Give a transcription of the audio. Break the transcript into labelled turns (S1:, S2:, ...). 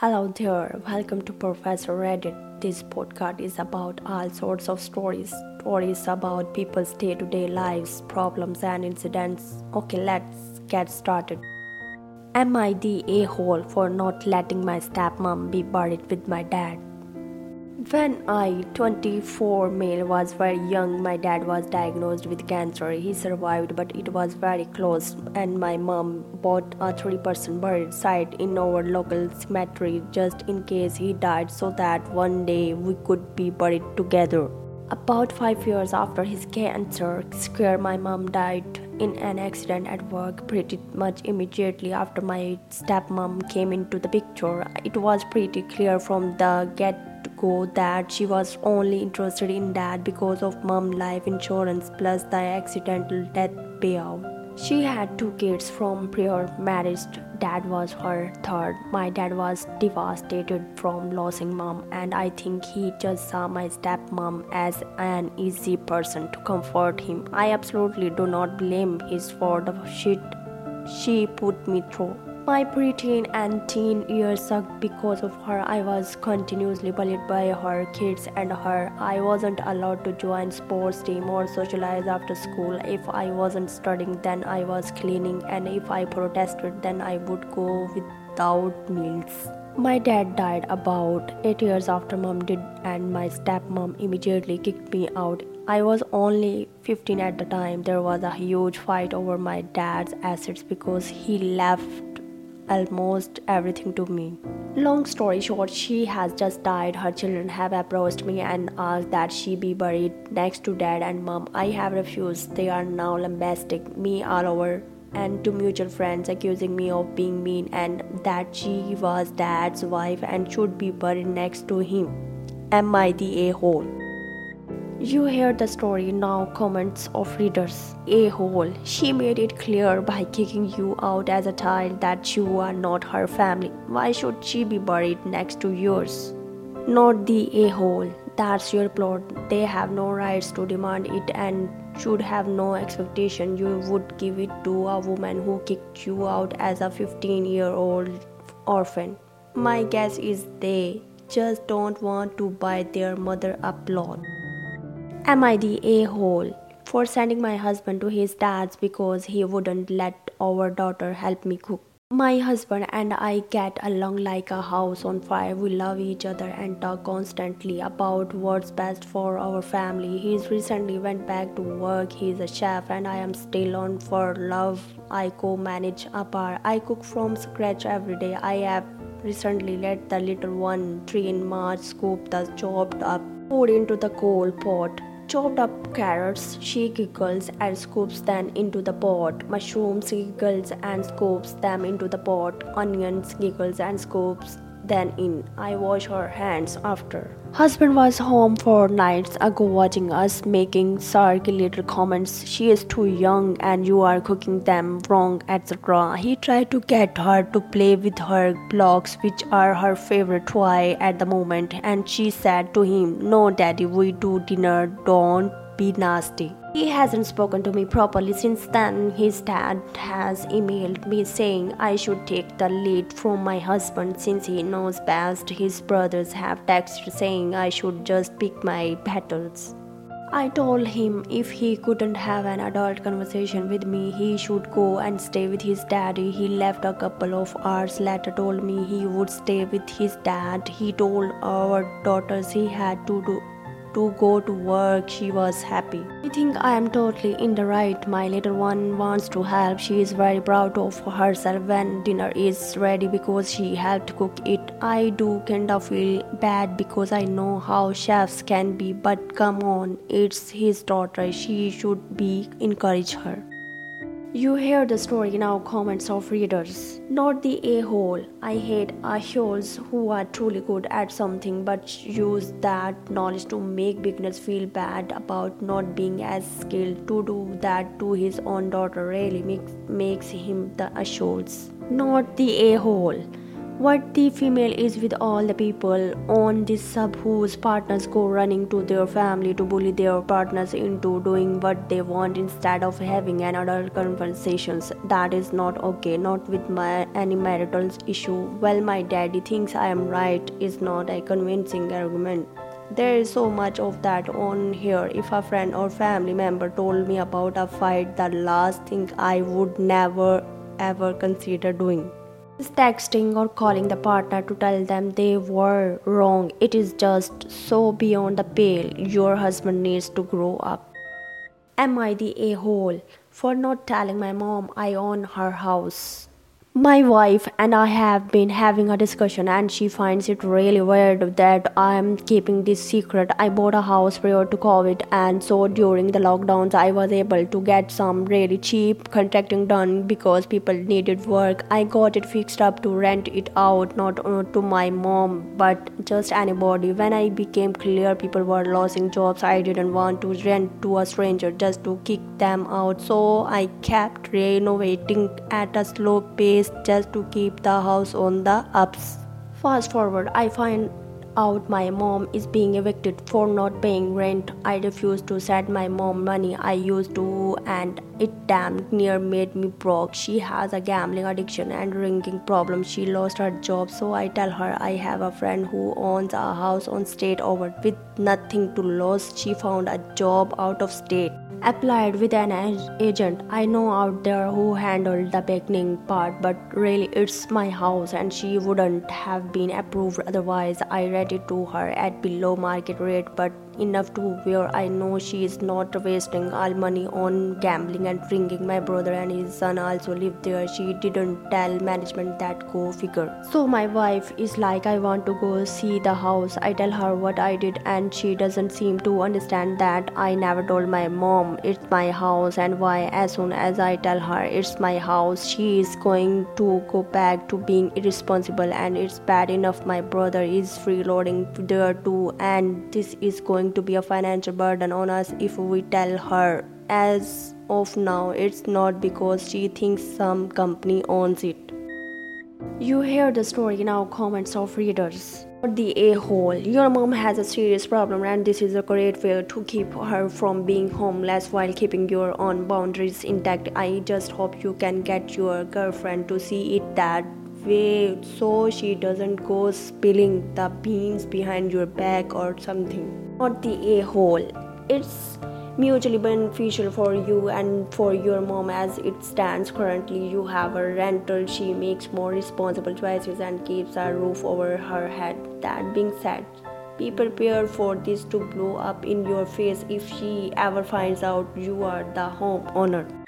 S1: Hello there, welcome to Professor Reddit. This podcast is about all sorts of stories. Stories about people's day to day lives, problems, and incidents. Okay, let's get started. Am I the a hole for not letting my stepmom be buried with my dad? When I, 24 male, was very young, my dad was diagnosed with cancer. He survived, but it was very close, and my mom bought a 3% buried site in our local cemetery just in case he died so that one day we could be buried together. About five years after his cancer scare, my mom died in an accident at work pretty much immediately after my stepmom came into the picture. It was pretty clear from the get go that she was only interested in that because of mom life insurance plus the accidental death payout. She had two kids from prior marriage. Dad was her third. My dad was devastated from losing mom, and I think he just saw my stepmom as an easy person to comfort him. I absolutely do not blame him for the shit she put me through. My preteen and teen years sucked because of her. I was continuously bullied by her kids and her. I wasn't allowed to join sports team or socialize after school. If I wasn't studying, then I was cleaning, and if I protested, then I would go without meals. My dad died about 8 years after mom did and my stepmom immediately kicked me out. I was only 15 at the time. There was a huge fight over my dad's assets because he left almost everything to me. Long story short, she has just died. Her children have approached me and asked that she be buried next to dad and mom. I have refused. They are now lambasting me all over and to mutual friends accusing me of being mean and that she was dad's wife and should be buried next to him. Am I the a hole? You hear the story now, comments of readers. A hole. She made it clear by kicking you out as a child that you are not her family. Why should she be buried next to yours? Not the a hole. That's your plot. They have no rights to demand it and should have no expectation you would give it to a woman who kicked you out as a 15 year old orphan. My guess is they just don't want to buy their mother a plot. Am I the a hole for sending my husband to his dad's because he wouldn't let our daughter help me cook? My husband and I get along like a house on fire. We love each other and talk constantly about what's best for our family. He's recently went back to work. He's a chef and I am still on for love. I co-manage a bar. I cook from scratch every day. I have recently let the little one, three in March, scoop the chopped up food into the coal pot chopped up carrots, she giggles and scoops them into the pot. Mushrooms, giggles and scoops them into the pot. Onions, giggles and scoops then in. I wash her hands after. Husband was home four nights ago watching us making little comments. She is too young and you are cooking them wrong, etc. He tried to get her to play with her blocks, which are her favorite toy at the moment, and she said to him, No, daddy, we do dinner, don't be nasty. He hasn't spoken to me properly since then. His dad has emailed me saying I should take the lead from my husband since he knows best. His brothers have texted saying I should just pick my battles. I told him if he couldn't have an adult conversation with me, he should go and stay with his daddy. He left a couple of hours later, told me he would stay with his dad. He told our daughters he had to do to go to work, she was happy. I think I am totally in the right. My little one wants to help. She is very proud of herself when dinner is ready because she helped cook it. I do kind of feel bad because I know how chefs can be, but come on, it's his daughter. She should be encourage her. You hear the story now, comments of readers. Not the a hole. I hate assholes who are truly good at something but use that knowledge to make beginners feel bad about not being as skilled. To do that to his own daughter really makes, makes him the assholes. Not the a hole what the female is with all the people on this sub whose partners go running to their family to bully their partners into doing what they want instead of having an adult conversations. That is not okay not with my any marital issue. Well my daddy thinks i am right is not a convincing argument. There is so much of that on here. If a friend or family member told me about a fight the last thing i would never ever consider doing texting or calling the partner to tell them they were wrong. It is just so beyond the pale. Your husband needs to grow up. Am I the a hole for not telling my mom I own her house? My wife and I have been having a discussion, and she finds it really weird that I am keeping this secret. I bought a house prior to COVID, and so during the lockdowns, I was able to get some really cheap contracting done because people needed work. I got it fixed up to rent it out, not uh, to my mom, but just anybody. When I became clear people were losing jobs, I didn't want to rent to a stranger just to kick them out, so I kept renovating at a slow pace just to keep the house on the ups. Fast forward, I find out my mom is being evicted for not paying rent. I refuse to send my mom money I used to, and it damn near made me broke. She has a gambling addiction and drinking problem. She lost her job, so I tell her I have a friend who owns a house on state over with nothing to lose. She found a job out of state applied with an agent I know out there who handled the beginning part, but really it's my house and she wouldn't have been approved otherwise. I read it to her at below market rate, but enough to where I know she is not wasting all money on gambling and drinking. My brother and his son also live there. She didn't tell management that go figure. So my wife is like, I want to go see the house. I tell her what I did, and she doesn't seem to understand that I never told my mom it's my house and why. As soon as I tell her it's my house, she is going to go back to being irresponsible, and it's bad enough my brother is freeloading there too, and this is going going to be a financial burden on us if we tell her. As of now, it's not because she thinks some company owns it. You hear the story now, comments of readers. The a hole. Your mom has a serious problem, and this is a great way to keep her from being homeless while keeping your own boundaries intact. I just hope you can get your girlfriend to see it that way so she doesn't go spilling the beans behind your back or something. Not the a hole. It's mutually beneficial for you and for your mom as it stands currently. You have a rental. She makes more responsible choices and keeps a roof over her head. That being said be prepared for this to blow up in your face. If she ever finds out you are the home owner